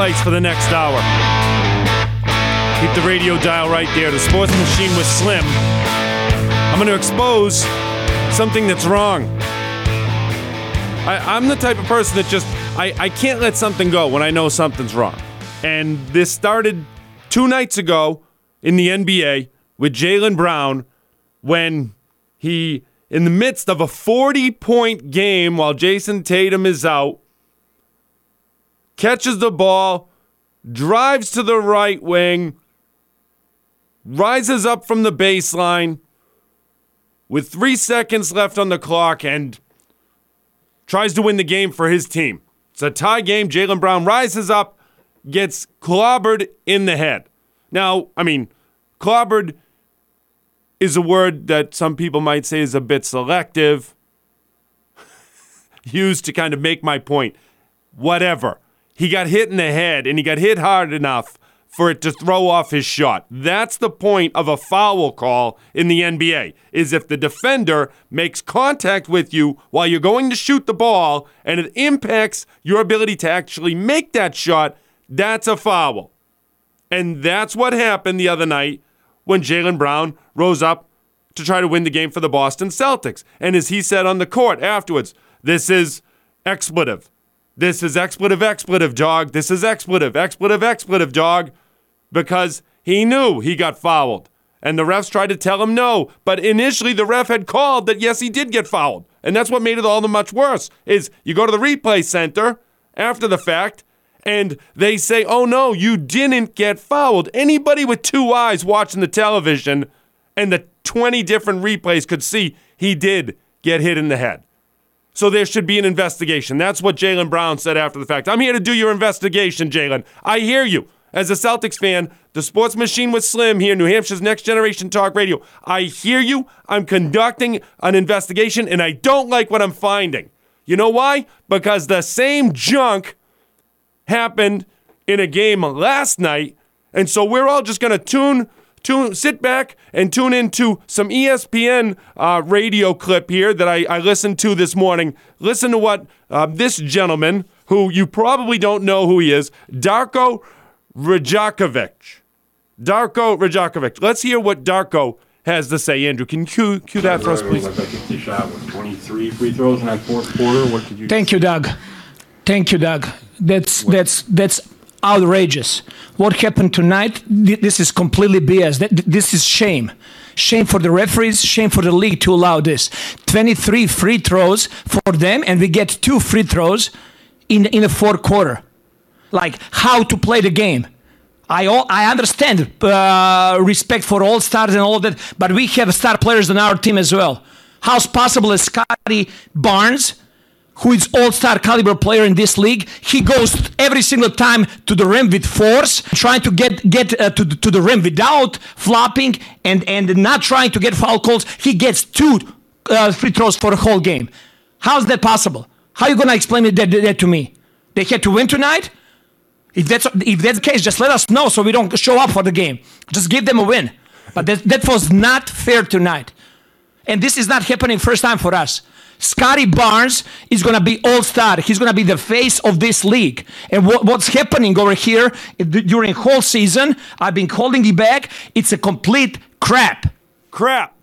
highlights for the next hour. Keep the radio dial right there. The sports machine was Slim. I'm going to expose something that's wrong. I, am the type of person that just I, I can't let something go when I know something's wrong. And this started two nights ago in the NBA with Jaylen Brown when he, in the midst of a 40 point game while Jayson Tatum is out, catches the ball, drives to the right wing, rises up from the baseline with three seconds left on the clock, and tries to win the game for his team. It's a tie game. Jaylen Brown rises up, gets clobbered in the head. Now, I mean, clobbered is a word that some people might say is a bit selective, used to kind of make my point. Whatever. He got hit in the head and he got hit hard enough for it to throw off his shot. That's the point of a foul call in the NBA. Is if the defender makes contact with you while you're going to shoot the ball and it impacts your ability to actually make that shot, that's a foul. And that's what happened the other night when Jaylen Brown rose up to try to win the game for the Boston Celtics. And as he said on the court afterwards, this is expletive. This is expletive, expletive, dog. This is expletive, expletive, expletive, dog. Because he knew he got fouled. And the refs tried to tell him no. But initially, the ref had called that yes, he did get fouled. And that's what made it all the much worse. Is you go to the replay center after the fact, and they say, "Oh no, you didn't get fouled." Anybody with two eyes watching the television and the 20 different replays could see he did get hit in the head. So there should be an investigation. That's what Jaylen Brown said after the fact. I'm here to do your investigation, Jaylen. I hear you. As a Celtics fan, the sports machine with Slim here, New Hampshire's Next Generation Talk Radio. I hear you. I'm conducting an investigation, and I don't like what I'm finding. You know why? Because the same junk happened in a game last night, and so we're all just going to tune tune, sit back and tune into some ESPN uh, radio clip here that I, I, listened to this morning. Listen to what uh, this gentleman, who you probably don't know who he is, Darko Rajakovic. Darko Rajakovic. Let's hear what Darko has to say. Andrew, can you cue, cue that for us, please? He shot with 23 free throws in that fourth quarter. What did you? Thank you, Doug. Thank you, Doug. That's that's that's outrageous. What happened tonight, this is completely BS. This is shame. Shame for the referees, shame for the league to allow this. 23 free throws for them, and we get two free throws in, in the fourth quarter. Like how to play the game. I, I understand uh, respect for all stars and all that, but we have star players on our team as well. How's possible as Scottie Barnes who is all-star caliber player in this league. He goes every single time to the rim with force, trying to get get uh, to, to the rim without flopping and and not trying to get foul calls. He gets two uh, free throws for the whole game. How's that possible? How are you gonna explain that, that, that to me? They had to win tonight. If that's if that's the case, just let us know so we don't show up for the game. Just give them a win. But that, that was not fair tonight. And this is not happening first time for us. Scottie Barnes is going to be all star. He's going to be the face of this league. And what, what's happening over here eh, during whole season, I've been holding it back. It's a complete crap. Crap.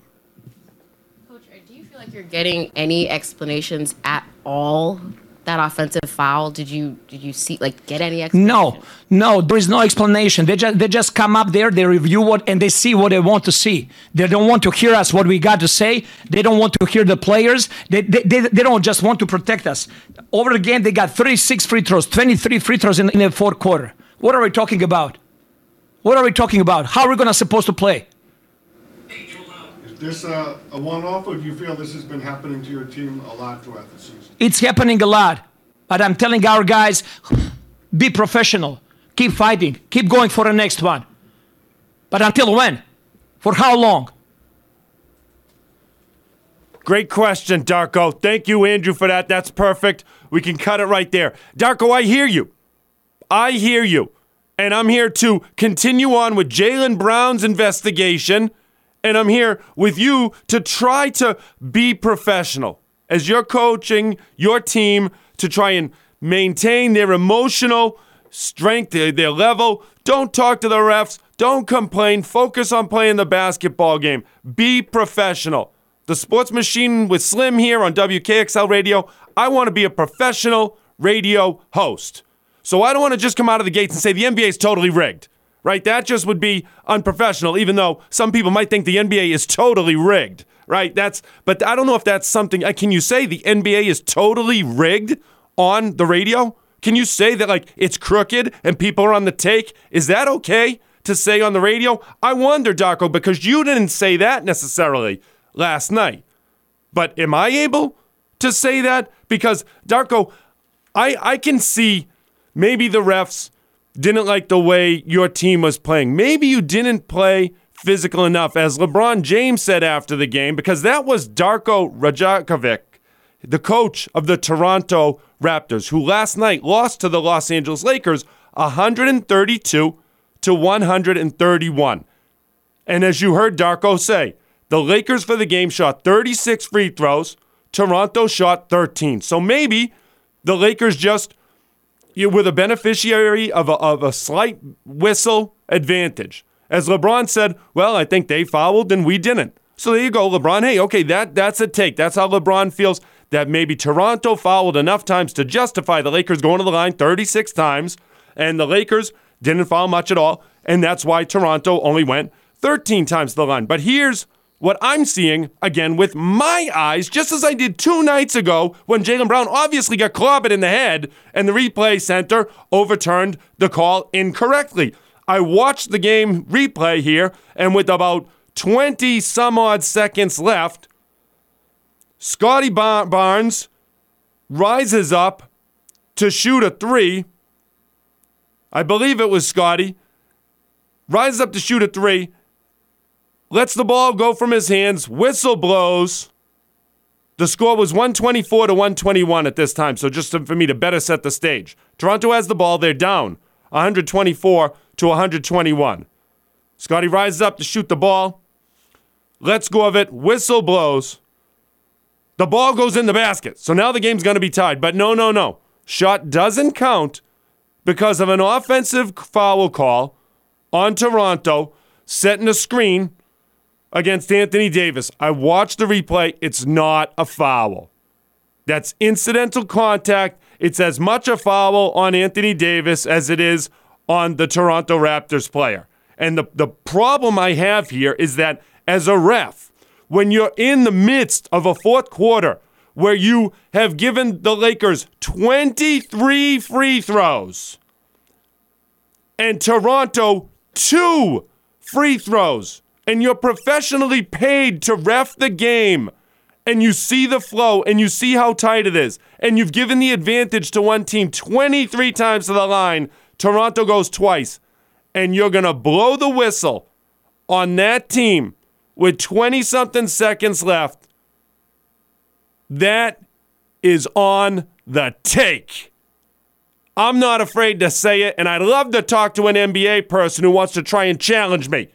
Coach, do you feel like you're getting any explanations at all that offensive foul? Did you did you see like get any explanation? No, no, there is no explanation. They just they just come up there, they review what and they see what they want to see. They don't want to hear us what we got to say. They don't want to hear the players. They they, they, they don't just want to protect us. Over the game, they got 36 free throws, 23 free throws in, in the fourth quarter. What are we talking about? What are we talking about? How are we gonna supposed to play? Is this a, a one-off, or do you feel this has been happening to your team a lot throughout the season? It's happening a lot. But I'm telling our guys, be professional. Keep fighting. Keep going for the next one. But until when? For how long? Great question, Darko. Thank you, Andrew, for that. That's perfect. We can cut it right there. Darko, I hear you. I hear you. And I'm here to continue on with Jaylen Brown's investigation. And I'm here with you to try to be professional as you're coaching your team to try and maintain their emotional strength, their, their level. Don't talk to the refs. Don't complain. Focus on playing the basketball game. Be professional. The sports machine with Slim here on WKXL Radio. I want to be a professional radio host. So I don't want to just come out of the gates and say the NBA is totally rigged, right? That just would be unprofessional, even though some people might think the NBA is totally rigged, right? That's, but I don't know if that's something. uh, Can you say the NBA is totally rigged on the radio? Can you say that like it's crooked and people are on the take? Is that okay to say on the radio? I wonder, Darko, because you didn't say that necessarily last night. But am I able to say that? Because Darko, I I can see maybe the refs didn't like the way your team was playing. Maybe you didn't play physical enough, as LeBron James said after the game, because that was Darko Rajakovic, the coach of the Toronto Raptors, who last night lost to the Los Angeles Lakers 132 to 131. And as you heard Darko say, the Lakers for the game shot 36 free throws. Toronto shot 13. So maybe the Lakers just you were the beneficiary of a, of a slight whistle advantage. As LeBron said, well, I think they fouled and we didn't. So there you go, LeBron. Hey, okay, that that's a take. That's how LeBron feels that maybe Toronto fouled enough times to justify the Lakers going to the line 36 times, and the Lakers didn't foul much at all, and that's why Toronto only went 13 times to the line. But here's what I'm seeing again with my eyes, just as I did two nights ago when Jaylen Brown obviously got clobbered in the head and the replay center overturned the call incorrectly. I watched the game replay here, and with about 20 some odd seconds left, Scottie Bar- Barnes rises up to shoot a three. I believe it was Scottie. Rises up to shoot a three lets the ball go from his hands, whistle blows. The score was 124 to 121 at this time, so just for me to better set the stage. Toronto has the ball, they're down 124 to 121. Scottie rises up to shoot the ball, lets go of it, whistle blows. The ball goes in the basket, so now the game's going to be tied. But no, no, no. Shot doesn't count because of an offensive foul call on Toronto, setting a screen against Anthony Davis. I watched the replay. It's not a foul. That's incidental contact. It's as much a foul on Anthony Davis as it is on the Toronto Raptors player. And the, the problem I have here is that as a ref, when you're in the midst of a fourth quarter where you have given the Lakers 23 free throws and Toronto two free throws, and you're professionally paid to ref the game, and you see the flow and you see how tight it is, and you've given the advantage to one team 23 times to the line, Toronto goes twice, and you're going to blow the whistle on that team with 20 something seconds left. That is on the take. I'm not afraid to say it, and I'd love to talk to an NBA person who wants to try and challenge me.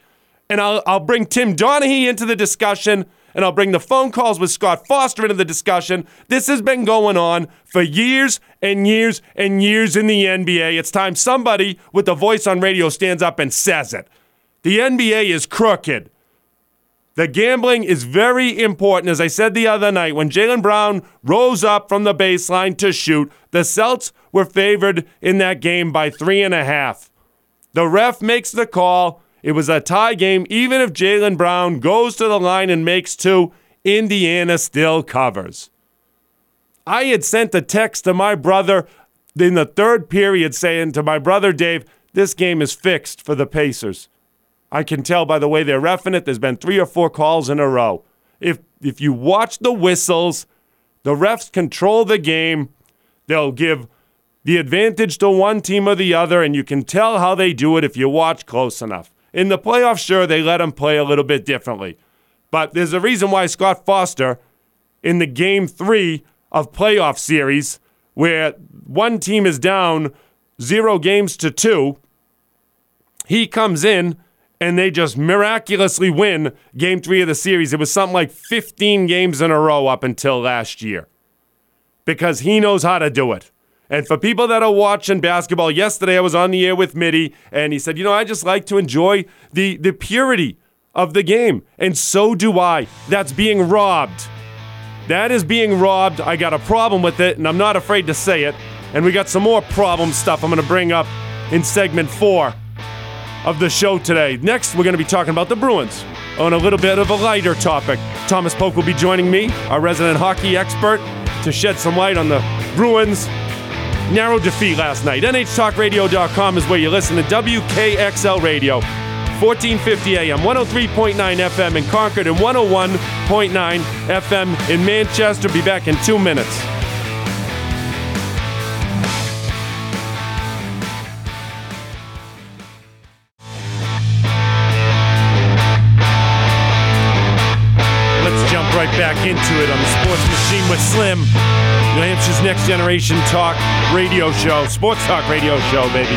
And I'll, I'll bring Tim Donaghy into the discussion, and I'll bring the phone calls with Scott Foster into the discussion. This has been going on for years and years and years in the NBA. It's time somebody with a voice on radio stands up and says it. The NBA is crooked. The gambling is very important. As I said the other night, when Jaylen Brown rose up from the baseline to shoot, the Celts were favored in that game by three and a half. The ref makes the call. It was a tie game. Even if Jaylen Brown goes to the line and makes two, Indiana still covers. I had sent a text to my brother in the third period saying to my brother Dave, this game is fixed for the Pacers. I can tell by the way they're refing it. There's been three or four calls in a row. If if you watch the whistles, the refs control the game. They'll give the advantage to one team or the other, and you can tell how they do it if you watch close enough. In the playoffs, sure, they let him play a little bit differently. But there's a reason why Scott Foster, in the game three of playoff series, where one team is down zero games to two, he comes in and they just miraculously win game three of the series. It was something like 15 games in a row up until last year because he knows how to do it. And for people that are watching basketball, yesterday I was on the air with Mitty, and he said, you know, I just like to enjoy the the purity of the game, and so do I. That's being robbed. That is being robbed. I got a problem with it, and I'm not afraid to say it. And we got some more problem stuff I'm going to bring up in segment four of the show today. Next, we're going to be talking about the Bruins on a little bit of a lighter topic. Thomas Poeck will be joining me, our resident hockey expert, to shed some light on the Bruins' narrow defeat last night. NHTalkRadio.com is where you listen to WKXL Radio. 1450 AM, 103.9 FM in Concord, and 101.9 FM in Manchester. Be back in two minutes. Let's jump right back into it on the Sports Machine with Slim, New Hampshire's next generation talk radio show, sports talk radio show, baby.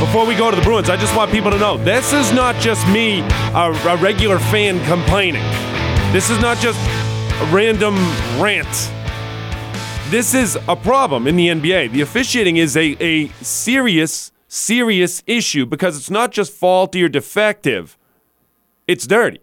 Before we go to the Bruins, I just want people to know this is not just me, a, a regular fan complaining. This is not just a random rant. This is a problem in the NBA. The officiating is a, a serious, serious issue because it's not just faulty or defective, it's dirty.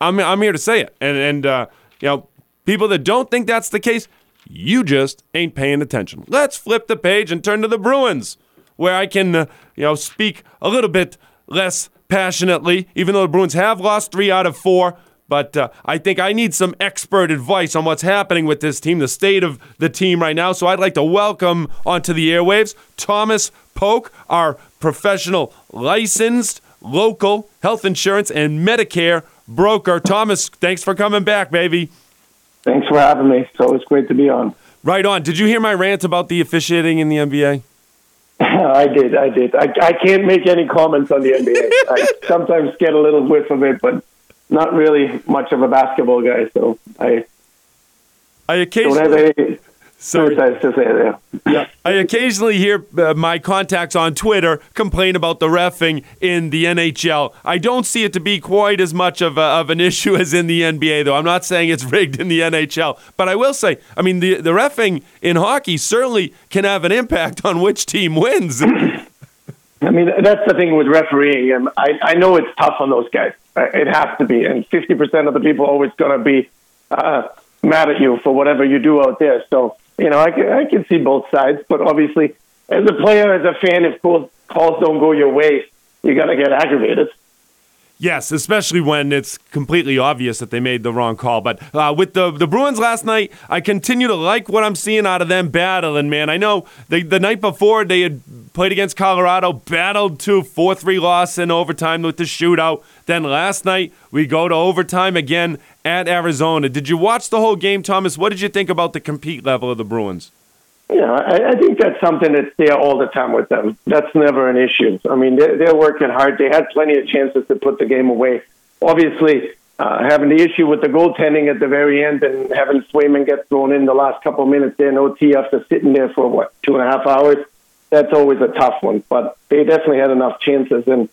I'm, I'm here to say it. And, and uh, you know, people that don't think that's the case, you just ain't paying attention. Let's flip the page and turn to the Bruins, where I can, uh, you know, speak a little bit less passionately, even though the Bruins have lost three out of four. But uh, I think I need some expert advice on what's happening with this team, the state of the team right now. So I'd like to welcome onto the airwaves Thomas Poeck, our professional, licensed, local health insurance and Medicare broker. Thomas, thanks for coming back, baby. Thanks for having me. So it's always great to be on. Right on. Did you hear my rant about the officiating in the NBA? I did. I did. I, I can't make any comments on the NBA. I sometimes get a little whiff of it, but not really much of a basketball guy. So I I don't occasionally have any sorry. to say there. Yeah. I occasionally hear uh, my contacts on Twitter complain about the refing in the NHL. I don't see it to be quite as much of, a, of an issue as in the NBA, though. I'm not saying it's rigged in the NHL, but I will say, I mean, the the refing in hockey certainly can have an impact on which team wins. I mean, that's the thing with refereeing. And I, I know it's tough on those guys. Uh, It has to be. And 50% of the people are always going to be uh, mad at you for whatever you do out there. So, you know, I can, I can see both sides. But obviously, as a player, as a fan, if calls, calls don't go your way, you got to get aggravated. Yes, especially when it's completely obvious that they made the wrong call. But uh, with the the Bruins last night, I continue to like what I'm seeing out of them battling. Man, I know they, the night before they had played against Colorado, battled to four three loss in overtime with the shootout. Then last night we go to overtime again at Arizona. Did you watch the whole game, Thomas? What did you think about the compete level of the Bruins? Yeah, I, I think that's something that's there all the time with them. That's never an issue. I mean, they're, they're working hard. They had plenty of chances to put the game away. Obviously, uh, having the issue with the goaltending at the very end and having Swayman get thrown in the last couple of minutes there in OT after sitting there for, what, two and a half hours, that's always a tough one. But they definitely had enough chances. And,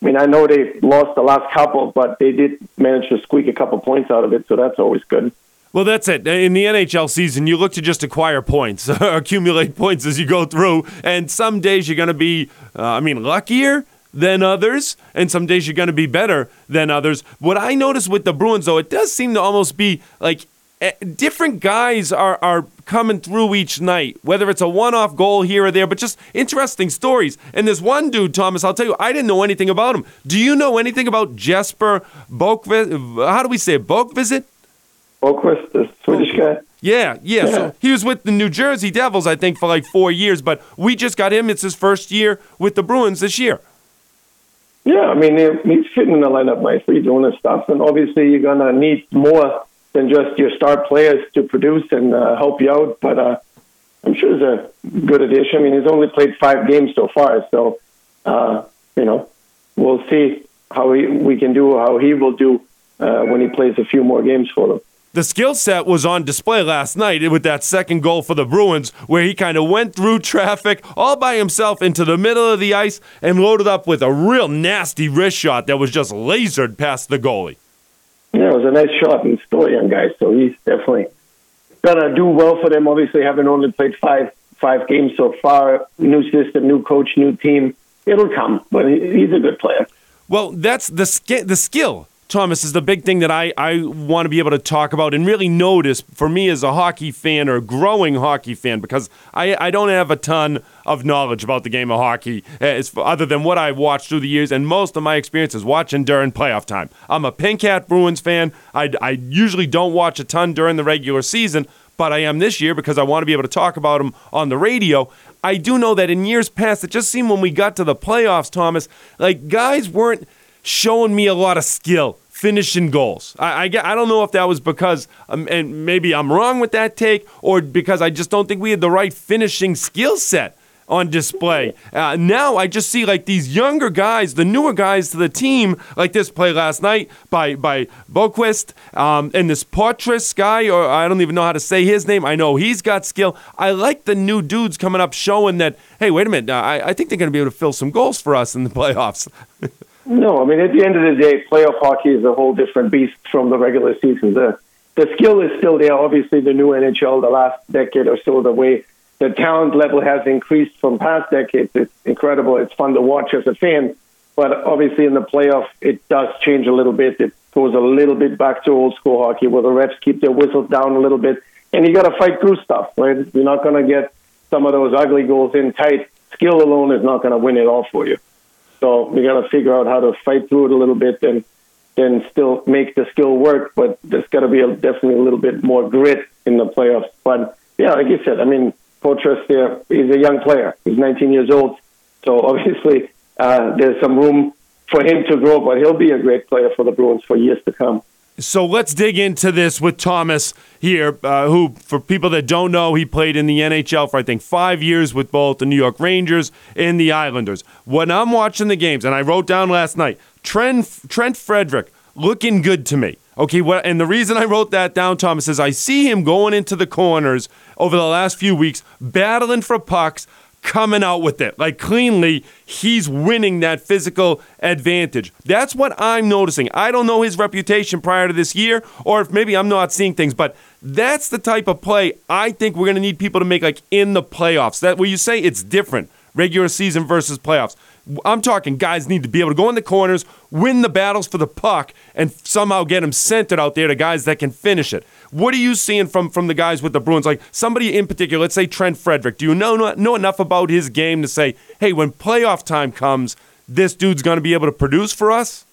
I mean, I know they lost the last couple, but they did manage to squeak a couple points out of it, so that's always good. Well, that's it. In the NHL season, you look to just acquire points, accumulate points as you go through. And some days you're going to be, uh, I mean, luckier than others, and some days you're going to be better than others. What I notice with the Bruins, though, it does seem to almost be like Eh, different guys are, are coming through each night, whether it's a one off goal here or there, but just interesting stories. And there's one dude, Thomas, I'll tell you, I didn't know anything about him. Do you know anything about Jesper Boqvist? How do we say it? Bokvisit? Boqvist, the Swedish guy. Yeah, yeah, Yeah. So he was with the New Jersey Devils, I think, for like four years, but we just got him. It's his first year with the Bruins this year. Yeah, I mean, he's fitting in the lineup nicely, doing his stuff. And obviously, you're going to need more than just your star players to produce and uh, help you out. But uh, I'm sure he's a good addition. I mean, he's only played five games so far. So, uh, you know, we'll see how he, we can do, how he will do uh, when he plays a few more games for them. The skill set was on display last night with that second goal for the Bruins, where he kind of went through traffic all by himself into the middle of the ice and loaded up with a real nasty wrist shot that was just lasered past the goalie. Yeah, it was a nice shot and still a young guy. So he's definitely gonna do well for them. Obviously, having only played five five games so far, new system, new coach, new team, it'll come. But he, he's a good player. Well, that's the sk- the skill. Thomas is the big thing that I, I want to be able to talk about and really notice for me as a hockey fan or a growing hockey fan because I, I don't have a ton of knowledge about the game of hockey eh, as, other than what I've watched through the years and most of my experience is watching during playoff time. I'm a Pink Hat Bruins fan. I, I usually don't watch a ton during the regular season, but I am this year because I want to be able to talk about them on the radio. I do know that in years past, it just seemed when we got to the playoffs, Thomas, like guys weren't showing me a lot of skill finishing goals. I, I, I don't know if that was because, um, and maybe I'm wrong with that take, or because I just don't think we had the right finishing skill set on display. Uh, now I just see like these younger guys, the newer guys to the team, like this play last night by by Boqvist, um, and this Poitras guy, or I don't even know how to say his name. I know he's got skill. I like the new dudes coming up showing that, hey, wait a minute, I, I think they're going to be able to fill some goals for us in the playoffs. No, I mean at the end of the day, playoff hockey is a whole different beast from the regular season. The the skill is still there. Obviously, the new NHL, the last decade or so, the way the talent level has increased from past decades, it's incredible. It's fun to watch as a fan. But obviously, in the playoff, it does change a little bit. It goes a little bit back to old school hockey, where the refs keep their whistles down a little bit, and you got to fight through stuff. Right? You're not going to get some of those ugly goals in tight. Skill alone is not going to win it all for you. So we got to figure out how to fight through it a little bit and then still make the skill work. But there's got to be a, definitely a little bit more grit in the playoffs. But yeah, like you said, I mean, Poitras there, he's a young player. He's 19 years old. So obviously uh, there's some room for him to grow, but he'll be a great player for the Bruins for years to come. So let's dig into this with Thomas here, uh, who, for people that don't know, he played in the NHL for, I think, five years with both the New York Rangers and the Islanders. When I'm watching the games, and I wrote down last night, Trent, Trent Frederic looking good to me. Okay, and the reason I wrote that down, Thomas, is I see him going into the corners over the last few weeks, battling for pucks, coming out with it. Like cleanly, he's winning that physical advantage. That's what I'm noticing. I don't know his reputation prior to this year, or if maybe I'm not seeing things, but that's the type of play I think we're going to need people to make like in the playoffs. That where you say it's different, regular season versus playoffs. I'm talking guys need to be able to go in the corners, win the battles for the puck, and somehow get them centered out there to guys that can finish it. What are you seeing from from the guys with the Bruins? Like somebody in particular, let's say Trent Frederic. Do you know know enough about his game to say, hey, when playoff time comes, this dude's going to be able to produce for us?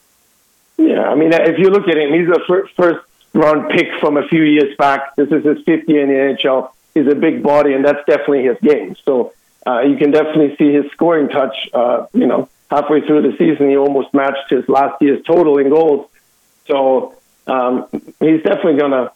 Yeah, I mean, if you look at him, he's a first round pick from a few years back. This is his fifth year in the NHL. He's a big body, and that's definitely his game. So uh, you can definitely see his scoring touch. Uh, you know, halfway through the season, he almost matched his last year's total in goals. So um, he's definitely going to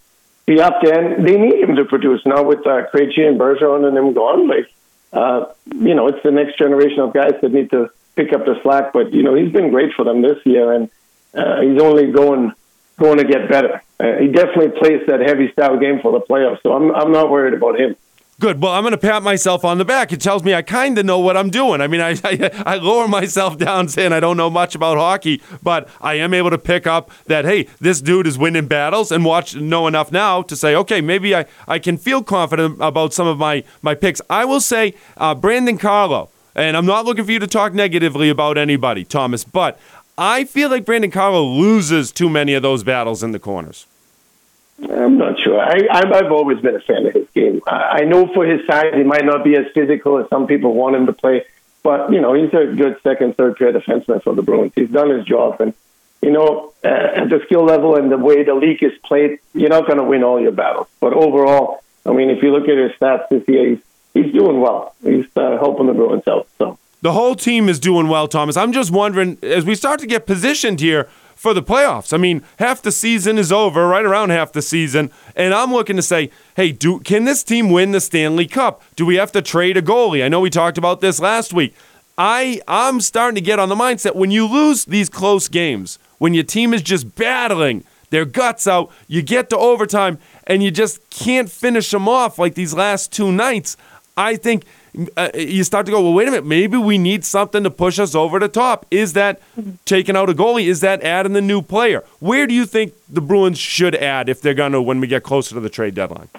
there, and they need him to produce now with uh, Krejci and Bergeron and them gone. Like, uh, you know, it's the next generation of guys that need to pick up the slack. But you know, he's been great for them this year, and uh, he's only going going to get better. Uh, he definitely plays that heavy style game for the playoffs, so I'm I'm not worried about him. Good. Well, I'm going to pat myself on the back. It tells me I kind of know what I'm doing. I mean, I, I, I lower myself down saying I don't know much about hockey, but I am able to pick up that hey, this dude is winning battles, and watch know enough now to say okay, maybe I, I can feel confident about some of my my picks. I will say uh, Brandon Carlo, and I'm not looking for you to talk negatively about anybody, Thomas, but I feel like Brandon Carlo loses too many of those battles in the corners. I'm not sure. I, I've always been a fan of his game. I know for his size, he might not be as physical as some people want him to play, but you know he's a good second, third pair defenseman for the Bruins. He's done his job, and you know uh, at the skill level and the way the league is played, you're not going to win all your battles. But overall, I mean, if you look at his stats this year, he's, he's doing well. He's uh, helping the Bruins out. So the whole team is doing well, Thomas. I'm just wondering as we start to get positioned here for the playoffs. I mean, half the season is over, right around half the season, and I'm looking to say, hey, do can this team win the Stanley Cup? Do we have to trade a goalie? I know we talked about this last week. I I'm starting to get on the mindset when you lose these close games, when your team is just battling their guts out, you get to overtime and you just can't finish them off like these last two nights. I think uh, you start to go, well, wait a minute, maybe we need something to push us over the top. Is that taking out a goalie? Is that adding the new player? Where do you think the Bruins should add if they're going to when we get closer to the trade deadline?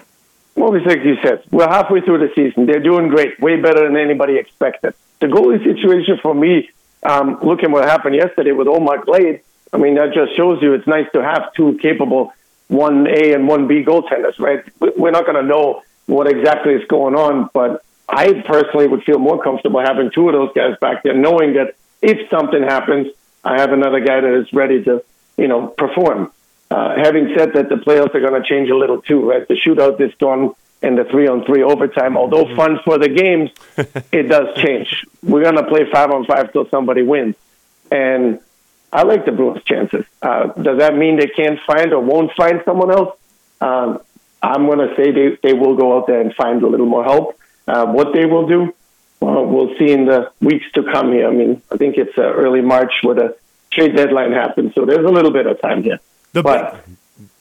Well, it's like you said, we're halfway through the season. They're doing great, way better than anybody expected. The goalie situation for me, um, looking what happened yesterday with Omar Glade, I mean, that just shows you it's nice to have two capable one A and one B goaltenders, right? We're not going to know what exactly is going on, but I personally would feel more comfortable having two of those guys back there, knowing that if something happens, I have another guy that is ready to, you know, perform. Uh, having said that, the playoffs are going to change a little too, right? The shootout is done and the three on three overtime, although Mm-hmm. fun for the games, it does change. We're going to play five on five till somebody wins. And I like the Bruins' chances. Uh, does that mean they can't find or won't find someone else? Um, I'm going to say they, they will go out there and find a little more help. Uh, what they will do, well, we'll see in the weeks to come here. I mean, I think it's uh, early March where the trade deadline happens, so there's a little bit of time here. The but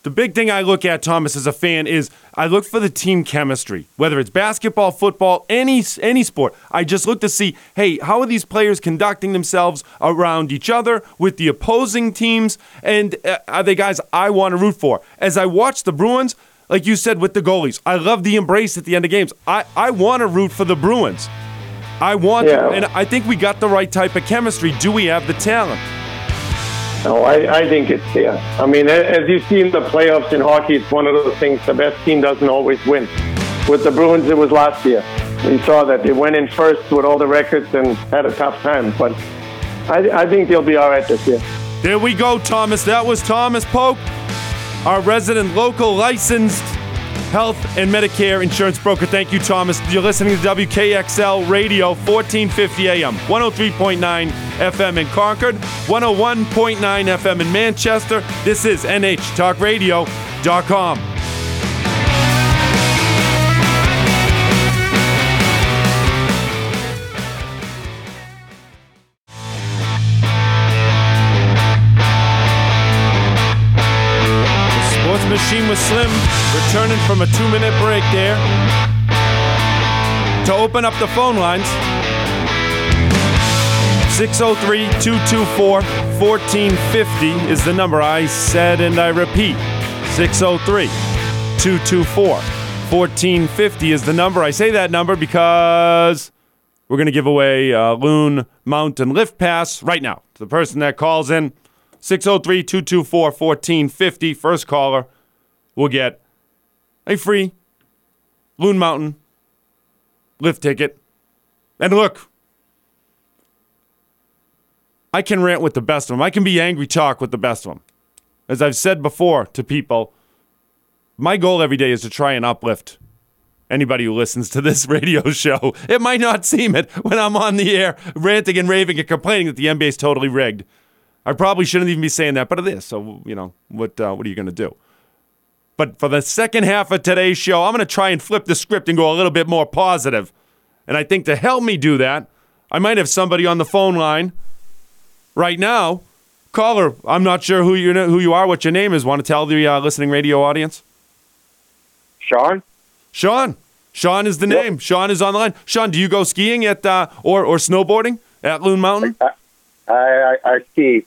The big thing I look at, Thomas, as a fan, is I look for the team chemistry. Whether it's basketball, football, any any sport, I just look to see, hey, how are these players conducting themselves around each other with the opposing teams, and uh, are they guys I want to root for? As I watch the Bruins, like you said with the goalies, I love the embrace at the end of games. I I want to root for the Bruins. I want, Yeah. and I think we got the right type of chemistry. Do we have the talent? no, I, I think it's there. I mean, as you see in the playoffs in hockey, it's one of those things. The best team doesn't always win. With the Bruins, it was last year. We saw that they went in first with all the records and had a tough time. But I, I think they'll be all right this year. There we go, Thomas. That was Thomas Poeck, our resident local licensed health and Medicare insurance broker. Thank you, Thomas. You're listening to WKXL Radio, 1450 AM, 103.9 FM in Concord, 101.9 FM in Manchester. This is NHTalkRadio.com. machine was slim, returning from a two minute break there. To open up the phone lines, 603 224 1450 is the number I said and I repeat. 603 224 1450 is the number. I say that number because we're going to give away a Loon Mountain Lift Pass right now to the person that calls in. 603 224 1450. First caller will get a free Loon Mountain lift ticket. And look, I can rant with the best of them. I can be angry talk with the best of them. As I've said before to people, my goal every day is to try and uplift anybody who listens to this radio show. It might not seem it when I'm on the air ranting and raving and complaining that the NBA is totally rigged. I probably shouldn't even be saying that, but it is. So, you know, what, uh, what are you going to do? But for the second half of today's show, I'm going to try and flip the script and go a little bit more positive. And I think to help me do that, I might have somebody on the phone line right now. Caller, I'm not sure who you who you are, what your name is. Want to tell the uh, listening radio audience? Sean? Sean. Sean is the name. Sean is on the line. Sean, do you go skiing at uh, or or snowboarding at Loon Mountain? I, I, I ski.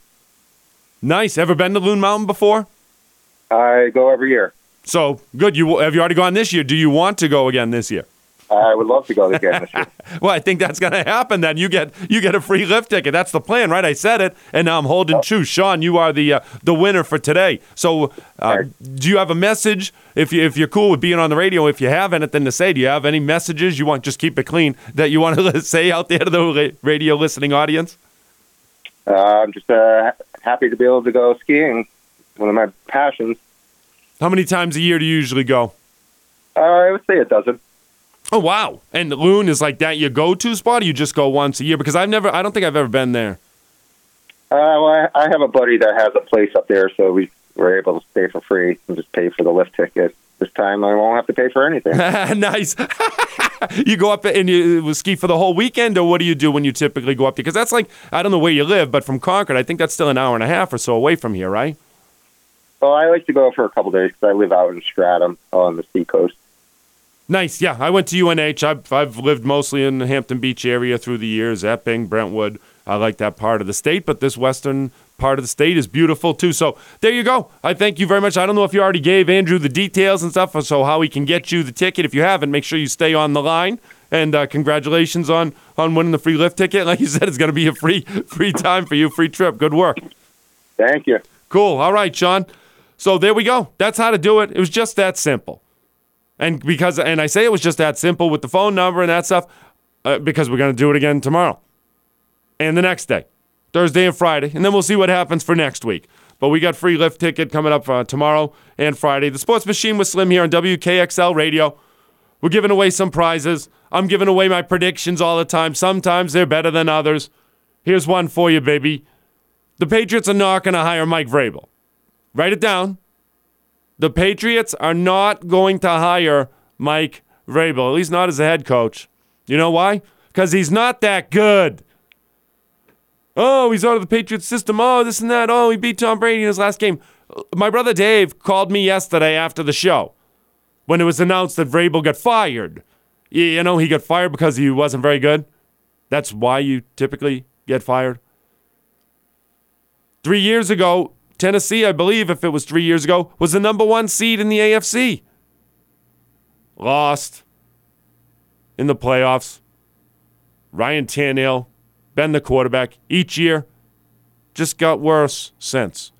Nice. Ever been to Loon Mountain before? I go every year. So good. You have you already gone this year? Do you want to go again this year? I would love to go again this year. Well, I think that's going to happen. Then you get you get a free lift ticket. That's the plan, right? I said it, and now I'm holding true. Sean, you are the uh, the winner for today. So, uh, do you have a message? If you if you're cool with being on the radio, if you have anything to say, do you have any messages you want? Just keep it clean that you want to say out there to the radio listening audience. Uh, I'm just uh, happy to be able to go skiing. One of my passions. How many times a year do you usually go? Uh, I would say a dozen. Oh wow! And the Loon is like that your go-to spot. Or you just go once a year because I've never. I don't think I've ever been there. Uh, well, I, I have a buddy that has a place up there, so we were able to stay for free and just pay for the lift ticket. This time, I won't have to pay for anything. nice. you go up and you ski for the whole weekend, or what do you do when you typically go up there? Because that's like I don't know where you live, but from Concord, I think that's still an hour and a half or so away from here, right? I like to go for a couple days because I live out in Stratham on the seacoast. Nice. Yeah, I went to UNH. I've I've lived mostly in the Hampton Beach area through the years, Epping, Brentwood. I like that part of the state, but this western part of the state is beautiful too. So there you go. I thank you very much. I don't know if you already gave Andrew the details and stuff, so how he can get you the ticket. If you haven't, make sure you stay on the line. And uh, congratulations on on winning the free lift ticket. Like you said, it's going to be a free free time for you, free trip. Good work. Thank you. Cool. All right, Sean. So there we go. That's how to do it. It was just that simple. And because and I say it was just that simple with the phone number and that stuff uh, because we're going to do it again tomorrow. And the next day. Thursday and Friday, and then we'll see what happens for next week. But we got free lift ticket coming up uh, tomorrow and Friday. The Sports Machine with Slim here on WKXL Radio. We're giving away some prizes. I'm giving away my predictions all the time. Sometimes they're better than others. Here's one for you, baby. The Patriots are not going to hire Mike Vrabel. Write it down. The Patriots are not going to hire Mike Vrabel, at least not as a head coach. You know why? Because he's not that good. Oh, he's out of the Patriots system. Oh, this and that. Oh, he beat Tom Brady in his last game. My brother Dave called me yesterday after the show when it was announced that Vrabel got fired. You know, he got fired because he wasn't very good. That's why you typically get fired. Three years ago, Tennessee, I believe, if it was three years ago, was the number one seed in the AFC. Lost in the playoffs. Ryan Tannehill been the quarterback each year. Just got worse since.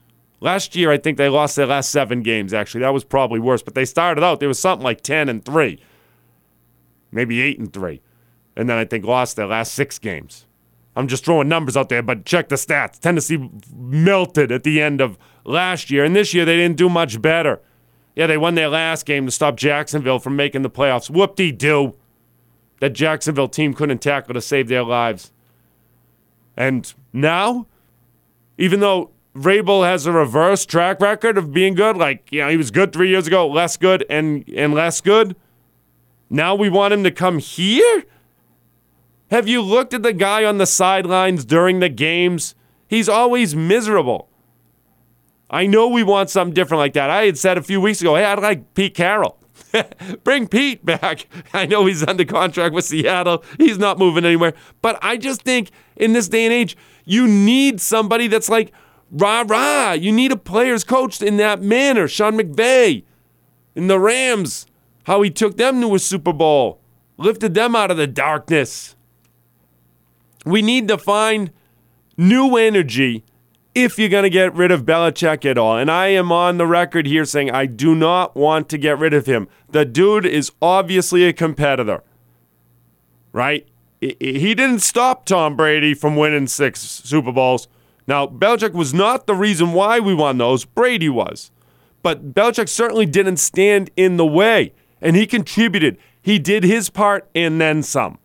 Last year, I think they lost their last seven games, actually. That was probably worse. But they started out, there was something like 10 and 3, maybe 8 and 3. And then I think lost their last six games. I'm just throwing numbers out there, but check the stats. Tennessee melted at the end of last year, and this year they didn't do much better. Yeah, they won their last game to stop Jacksonville from making the playoffs. Whoop de doo. That Jacksonville team couldn't tackle to save their lives. And now, even though Vrabel has a reverse track record of being good, like, you know, he was good three years ago, less good and, and less good, now we want him to come here? Have you looked at the guy on the sidelines during the games? He's always miserable. I know we want something different like that. I had said a few weeks ago, hey, I'd like Pete Carroll. Bring Pete back. I know he's under contract with Seattle. He's not moving anywhere. But I just think in this day and age, you need somebody that's like rah rah. You need a player's coach in that manner. Sean McVay in the Rams, how he took them to a Super Bowl, lifted them out of the darkness. We need to find new energy if you're going to get rid of Belichick at all. And I am on the record here saying I do not want to get rid of him. The dude is obviously a competitor, right? He didn't stop Tom Brady from winning six Super Bowls. Now, Belichick was not the reason why we won those, Brady was. But Belichick certainly didn't stand in the way, and he contributed. He did his part and then some.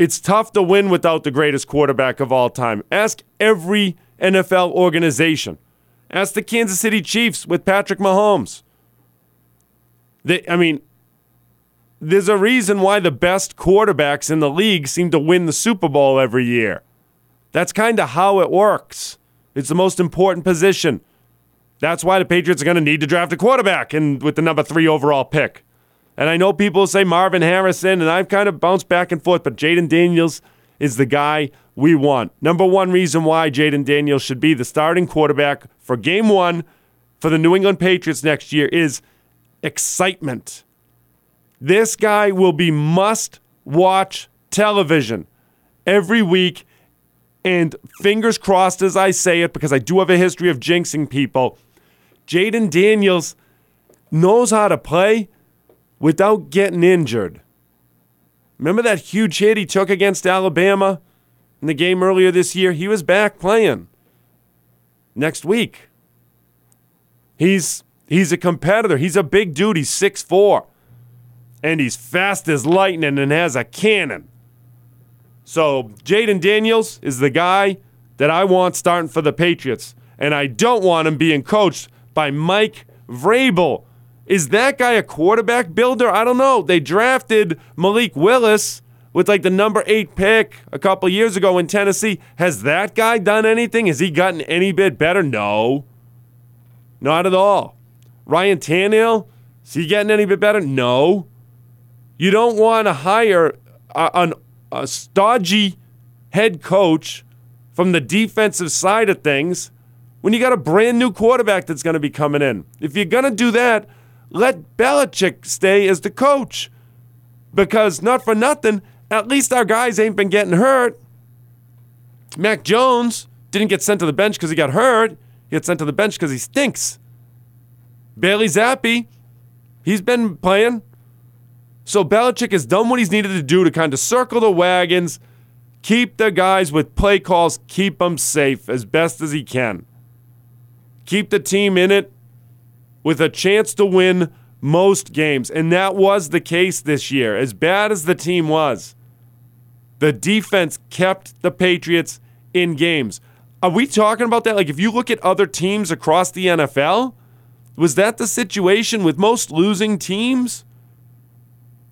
It's tough to win without the greatest quarterback of all time. Ask every NFL organization. Ask the Kansas City Chiefs with Patrick Mahomes. They, I mean, there's a reason why the best quarterbacks in the league seem to win the Super Bowl every year. That's kind of how it works. It's the most important position. That's why the Patriots are going to need to draft a quarterback and with the number three overall pick. And I know people say Marvin Harrison, and I've kind of bounced back and forth, but Jayden Daniels is the guy we want. Number one reason why Jayden Daniels should be the starting quarterback for game one for the New England Patriots next year is excitement. This guy will be must watch television every week. And fingers crossed as I say it, because I do have a history of jinxing people. Jayden Daniels knows how to play without getting injured. Remember that huge hit he took against Alabama in the game earlier this year? He was back playing next week. He's he's a competitor. He's a big dude. He's 6'4. And he's fast as lightning and has a cannon. So Jayden Daniels is the guy that I want starting for the Patriots. And I don't want him being coached by Mike Vrabel is that guy a quarterback builder? I don't know. They drafted Malik Willis with like the number eight pick a couple years ago in Tennessee. Has that guy done anything? Has he gotten any bit better? No. Not at all. Ryan Tannehill, is he getting any bit better? No. You don't want to hire a, an, a stodgy head coach from the defensive side of things when you got a brand new quarterback that's going to be coming in. If you're going to do that, let Belichick stay as the coach. Because, not for nothing, at least our guys ain't been getting hurt. Mac Jones didn't get sent to the bench because he got hurt. He got sent to the bench because he stinks. Bailey Zappe, he's been playing. So Belichick has done what he's needed to do to kind of circle the wagons, keep the guys with play calls, keep them safe as best as he can. Keep the team in it with a chance to win most games. And that was the case this year. As bad as the team was, the defense kept the Patriots in games. Are we talking about that? Like, if you look at other teams across the NFL, was that the situation with most losing teams?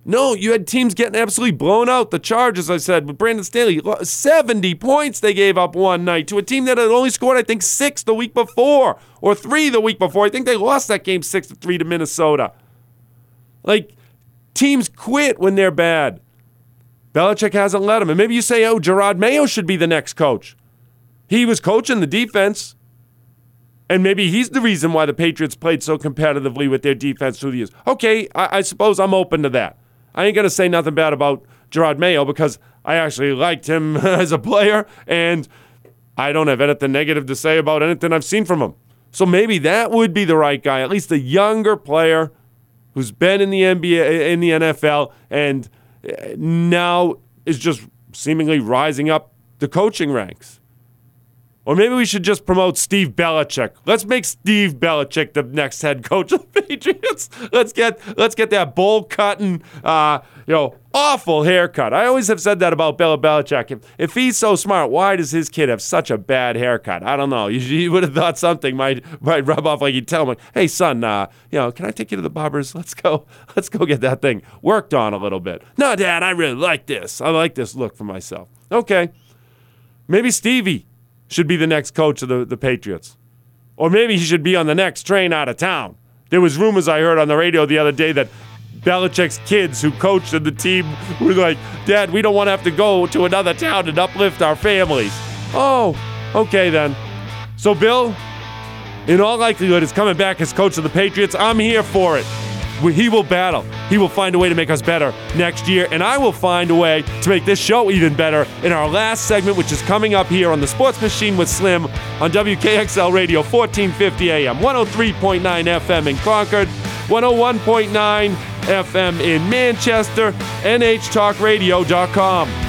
No, you had teams getting absolutely blown out. The Chargers, I said, with Brandon Staley, 70 points they gave up one night to a team that had only scored, I think, six the week before or three the week before. I think they lost that game six to three to Minnesota. Like, teams quit when they're bad. Belichick hasn't let them. And maybe you say, oh, Jerod Mayo should be the next coach. He was coaching the defense. And maybe he's the reason why the Patriots played so competitively with their defense through the years. Okay, I, I suppose I'm open to that. I ain't to say nothing bad about Jerod Mayo because I actually liked him as a player, and I don't have anything negative to say about anything I've seen from him. So maybe that would be the right guy, at least a younger player who's been in the NBA, in the NFL, and uh, now is just seemingly rising up the coaching ranks. Or maybe we should just promote Steve Belichick. Let's make Steve Belichick the next head coach of the Patriots. Let's get let's get that bowl cutting, uh, you know, awful haircut. I always have said that about Bill Belichick. If, if he's so smart, why does his kid have such a bad haircut? I don't know. You, you would have thought something might might rub off. Like he'd tell him, like, "Hey son, uh, you know, can I take you to the barbers? Let's go. Let's go get that thing worked on a little bit." No, Dad, I really like this. I like this look for myself. Okay, maybe Stevie should be the next coach of the, the Patriots. Or maybe he should be on the next train out of town. There was rumors I heard on the radio the other day that Belichick's kids who coached in the team were like, Dad, we don't want to have to go to another town and uplift our families. Oh, okay then. So Bill, in all likelihood, is coming back as coach of the Patriots. I'm here for it. He will battle. He will find a way to make us better next year, and I will find a way to make this show even better in our last segment, which is coming up here on the Sports Machine with Slim on WKXL Radio, 1450 AM, 103.9 FM in Concord, 101.9 FM in Manchester, NHTalkRadio.com.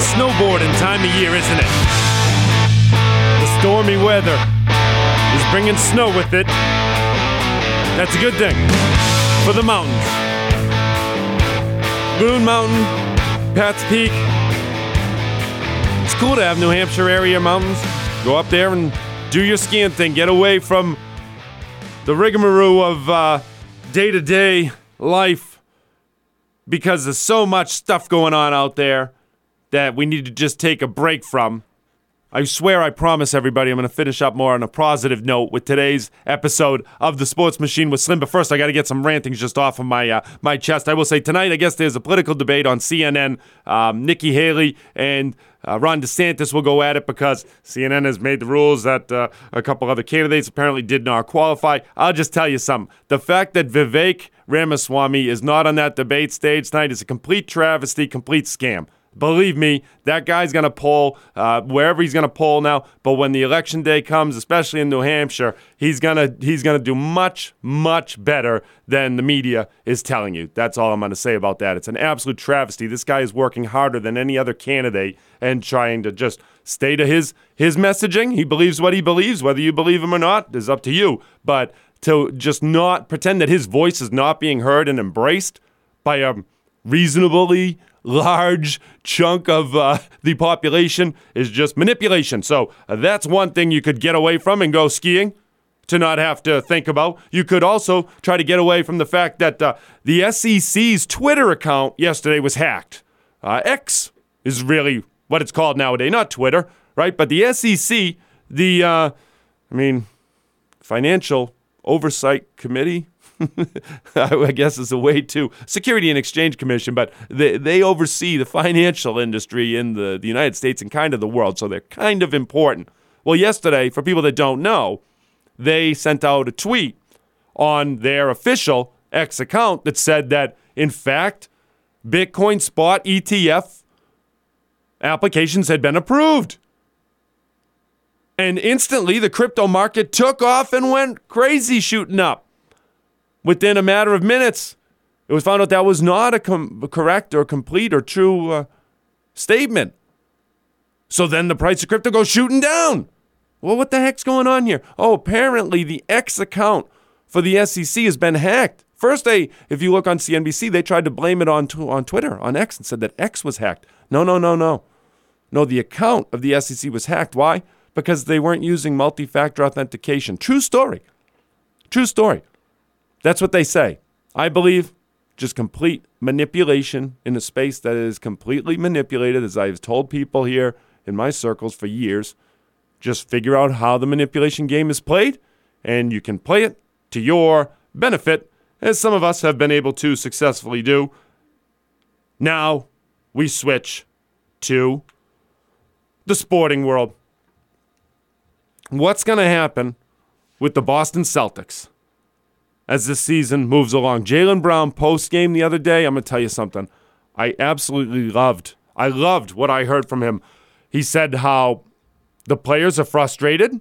snowboarding time of year, isn't it? The stormy weather is bringing snow with it. That's a good thing for the mountains. Loon Mountain, Pat's Peak. It's cool to have New Hampshire area mountains. Go up there and do your skiing thing. Get away from the rigmarole of day to day life because there's so much stuff going on out there that we need to just take a break from. I swear, I promise everybody, I'm going to finish up more on a positive note with today's episode of the Sports Machine with Slim. But first, I got to get some rantings just off of my uh, my chest. I will say tonight, I guess there's a political debate on CNN. Um, Nikki Haley and uh, Ron DeSantis will go at it because CNN has made the rules that uh, a couple other candidates apparently did not qualify. I'll just tell you something. The fact that Vivek Ramaswamy is not on that debate stage tonight is a complete travesty, complete scam. Believe me, that guy's going to pull uh, wherever he's going to pull now. But when the election day comes, especially in New Hampshire, he's to he's to do much much better than the media is telling you. That's all I'm going to say about that. It's an absolute travesty. This guy is working harder than any other candidate and trying to just stay to his his messaging. He believes what he believes. Whether you believe him or not is up to you. But to just not pretend that his voice is not being heard and embraced by a reasonably large chunk of uh, the population is just manipulation. So uh, that's one thing you could get away from and go skiing to not have to think about. You could also try to get away from the fact that uh, the SEC's Twitter account yesterday was hacked. Uh, X is really what it's called nowadays, not Twitter, right? But the SEC, the, uh, I mean, Financial Oversight Committee, I guess is a way to Security and Exchange Commission, but they, they oversee the financial industry in the, the United States and kind of the world, so they're kind of important. Well, yesterday, for people that don't know, they sent out a tweet on their official X account that said that, in fact, Bitcoin spot ETF applications had been approved. And instantly, the crypto market took off and went crazy shooting up. Within a matter of minutes, it was found out that was not a com- correct or complete or true uh, statement. So then the price of crypto goes shooting down. Well, what the heck's going on here? Oh, apparently the X account for the SEC has been hacked. First, they, if you look on CNBC, they tried to blame it on on Twitter, on X, and said that X was hacked. No, no, no, no, no. The account of the SEC was hacked. Why? Because they weren't using multi-factor authentication. True story. True story. That's what they say. I believe just complete manipulation in a space that is completely manipulated, as I've told people here in my circles for years. Just figure out how the manipulation game is played, and you can play it to your benefit, as some of us have been able to successfully do. Now we switch to the sporting world. What's going to happen with the Boston Celtics? As this season moves along. Jaylen Brown post game the other day, I'm going to tell you something. I absolutely loved. I loved what I heard from him. He said how the players are frustrated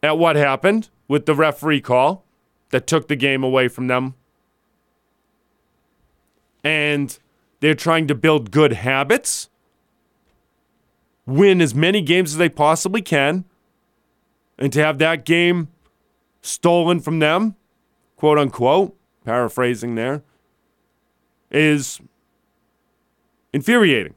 at what happened with the referee call that took the game away from them. And they're trying to build good habits, win as many games as they possibly can, and to have that game stolen from them quote unquote, paraphrasing there, is infuriating.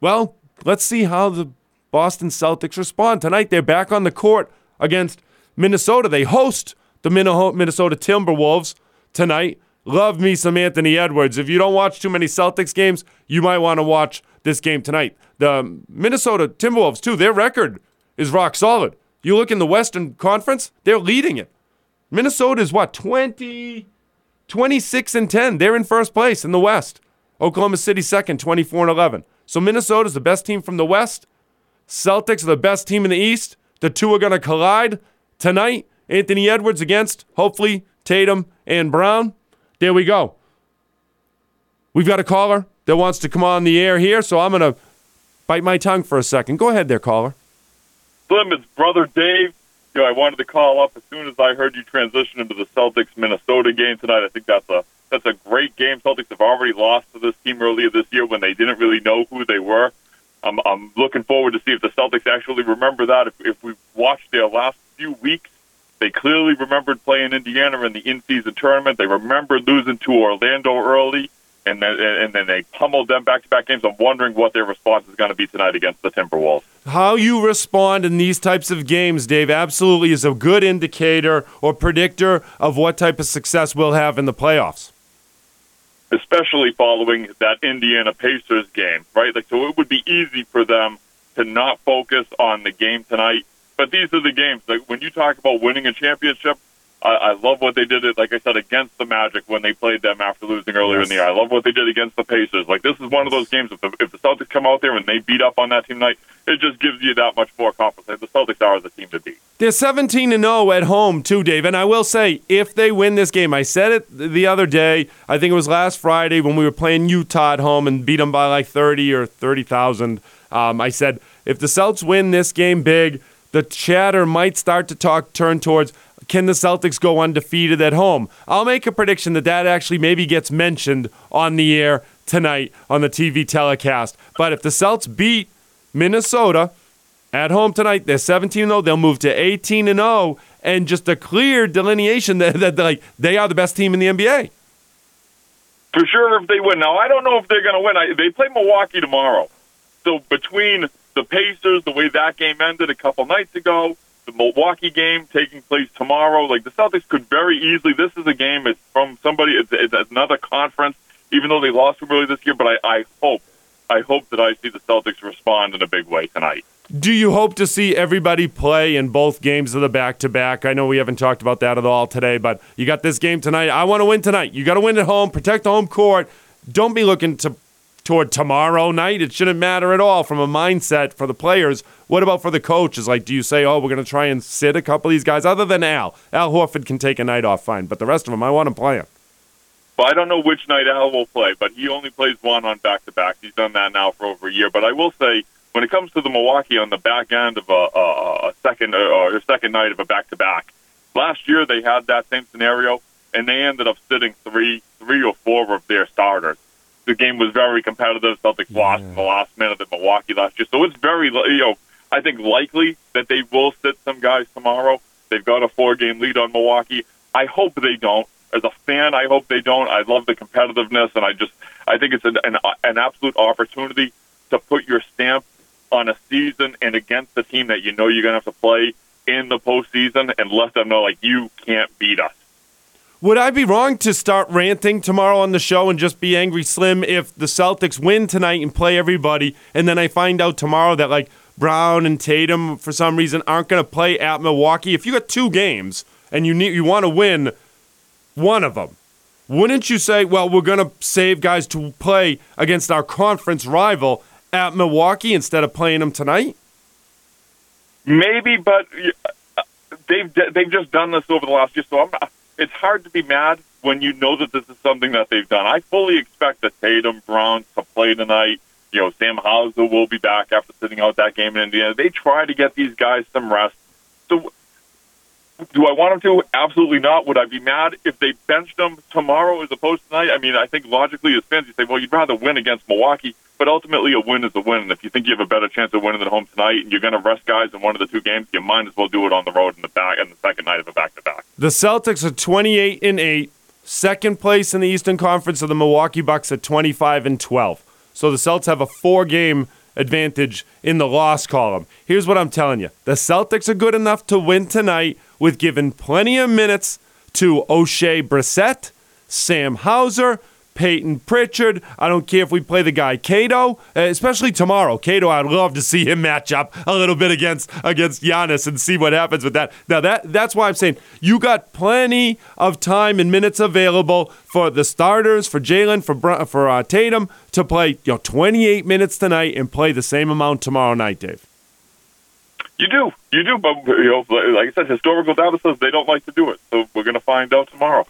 Well, let's see how the Boston Celtics respond. Tonight, they're back on the court against Minnesota. They host the Minnesota Timberwolves tonight. Love me some Anthony Edwards. If you don't watch too many Celtics games, you might want to watch this game tonight. The Minnesota Timberwolves, too, their record is rock solid. You look in the Western Conference, they're leading it. Minnesota is what, 20, 26 and 10. They're in first place in the West. Oklahoma City second, 24 and 11. So Minnesota's the best team from the West. Celtics are the best team in the East. The two are going to collide tonight. Anthony Edwards against, hopefully, Tatum and Brown. There we go. We've got a caller that wants to come on the air here, so I'm going to bite my tongue for a second. Go ahead there, caller. Slim, it's brother Dave you know, I wanted to call up as soon as I heard you transition into the Celtics Minnesota game tonight. I think that's a that's a great game. Celtics have already lost to this team earlier this year when they didn't really know who they were. I'm, I'm looking forward to see if the Celtics actually remember that. If, if we've watched their last few weeks, they clearly remembered playing Indiana in the in-season tournament. They remembered losing to Orlando early and then and then they pummeled them back to back games. I'm wondering what their response is going to be tonight against the Timberwolves. How you respond in these types of games, Dave, absolutely is a good indicator or predictor of what type of success we'll have in the playoffs. Especially following that Indiana Pacers game, right? Like, so it would be easy for them to not focus on the game tonight. But these are the games. Like when you talk about winning a championship, I, I love what they did, it, like I said, against the Magic when they played them after losing earlier yes. in the year. I love what they did against the Pacers. Like, this is one of those games, if the, if the Celtics come out there and they beat up on that team tonight, it just gives you that much more confidence. The Celtics are the team to beat. They're 17 and 0 at home, too, Dave. And I will say, if they win this game, I said it the other day, I think it was last Friday when we were playing Utah at home and beat them by like 30 or 30,000. Um, I said, if the Celtics win this game big, the chatter might start to talk turn towards can the Celtics go undefeated at home? I'll make a prediction that that actually maybe gets mentioned on the air tonight on the TV telecast. But if the Celtics beat Minnesota at home tonight, they're 17 0, they'll move to 18 0, and just a clear delineation that, that like they are the best team in the NBA. For sure, if they win. Now, I don't know if they're going to win. I, they play Milwaukee tomorrow. So between the Pacers, the way that game ended a couple nights ago, the Milwaukee game taking place tomorrow. Like the Celtics could very easily. This is a game. It's from somebody. It's, it's another conference. Even though they lost early this year, but I, I hope I hope that I see the Celtics respond in a big way tonight. Do you hope to see everybody play in both games of the back to back? I know we haven't talked about that at all today, but you got this game tonight. I want to win tonight. You got to win at home, protect the home court. Don't be looking to toward tomorrow night. It shouldn't matter at all from a mindset for the players. What about for the coaches? Like, do you say, oh, we're going to try and sit a couple of these guys, other than Al? Al Horford can take a night off, fine, but the rest of them, I want to play them. Well, I don't know which night Al will play, but he only plays one on back to back. He's done that now for over a year. But I will say, when it comes to the Milwaukee on the back end of a, a, a second uh, or a second night of a back to back, last year they had that same scenario, and they ended up sitting three, three or four of their starters. The game was very competitive. Celtics yeah. lost in the last minute at Milwaukee last year, so it's very you know I think likely that they will sit some guys tomorrow. They've got a four game lead on Milwaukee. I hope they don't. As a fan, I hope they don't. I love the competitiveness, and I just I think it's an an, an absolute opportunity to put your stamp on a season and against the team that you know you're going to have to play in the postseason and let them know like you can't beat us. Would I be wrong to start ranting tomorrow on the show and just be angry slim if the Celtics win tonight and play everybody and then I find out tomorrow that like Brown and Tatum for some reason aren't going to play at Milwaukee? If you got two games and you need you want to win one of them, wouldn't you say, well, we're going to save guys to play against our conference rival at Milwaukee instead of playing them tonight? Maybe, but uh, they've they've just done this over the last year, so not, it's hard to be mad when you know that this is something that they've done. I fully expect the Tatum Brown to play tonight. You know, Sam Hauser will be back after sitting out that game in Indiana. They try to get these guys some rest. So do I want them to? Absolutely not. Would I be mad if they benched them tomorrow as opposed to tonight? I mean, I think logically as fans, you say, well, you'd rather win against Milwaukee, but ultimately a win is a win. And if you think you have a better chance of winning at home tonight and you're going to rest guys in one of the two games, you might as well do it on the road in the back in the second night of a back-to-back. The Celtics are 28 and 8, second place in the Eastern Conference of the Milwaukee Bucks at 25 and 12. So the Celtics have a four-game advantage in the loss column. Here's what I'm telling you the Celtics are good enough to win tonight with giving plenty of minutes to Oshae Brissett, Sam Hauser, Payton Pritchard. I don't care if we play the guy Queta, uh, especially tomorrow. Queta, I'd love to see him match up a little bit against against Giannis and see what happens with that. Now that that's why I'm saying you got plenty of time and minutes available for the starters, for Jaylen, for for uh, Tatum to play you know 28 minutes tonight and play the same amount tomorrow night, Dave. You do, you do, but you know, like I said, historical data says they don't like to do it. So we're going to find out tomorrow.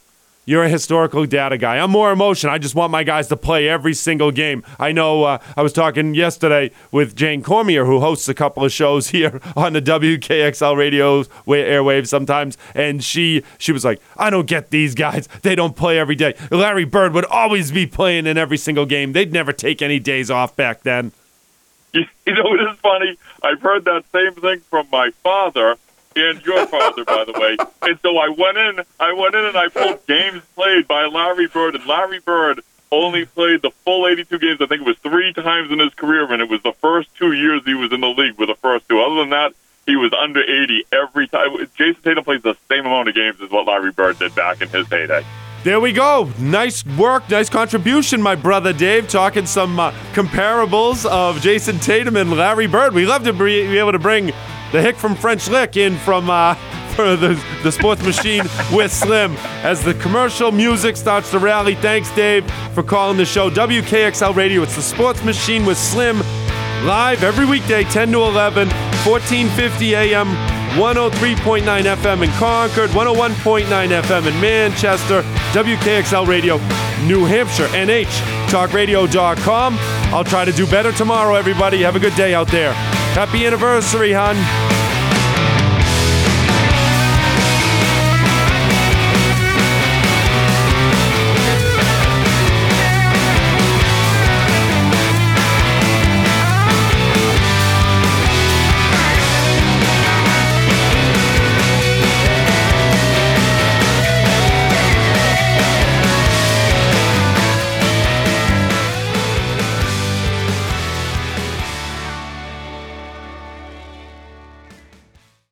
You're a historical data guy. I'm more emotion. I just want my guys to play every single game. I know uh, I was talking yesterday with Jane Cormier, who hosts a couple of shows here on the WKXL radio airwaves sometimes, and she she was like, "I don't get these guys. They don't play every day." Larry Bird would always be playing in every single game. They'd never take any days off back then. You know, it is funny. I've heard that same thing from my father and your father, by the way. And so I went in, I went in and I pulled games played by Larry Bird, and Larry Bird only played the full 82 games. I think it was three times in his career, and it was the first two years he was in the league were the first two. Other than that, he was under 80 every time. Jayson Tatum plays the same amount of games as what Larry Bird did back in his heyday. There we go. Nice work, nice contribution, my brother Dave, talking some uh, comparables of Jayson Tatum and Larry Bird. We love to be, be able to bring the hick from French Lick in from uh, for the, the sports machine with Slim as the commercial music starts to rally. Thanks, Dave, for calling the show. WKXL Radio, it's the sports machine with Slim live every weekday, 10 to 11, 1450 AM, 103.9 FM in Concord, 101.9 FM in Manchester, WKXL Radio, New Hampshire, NH, talkradio.com. I'll try to do better tomorrow, everybody. Have a good day out there. Happy anniversary, hon.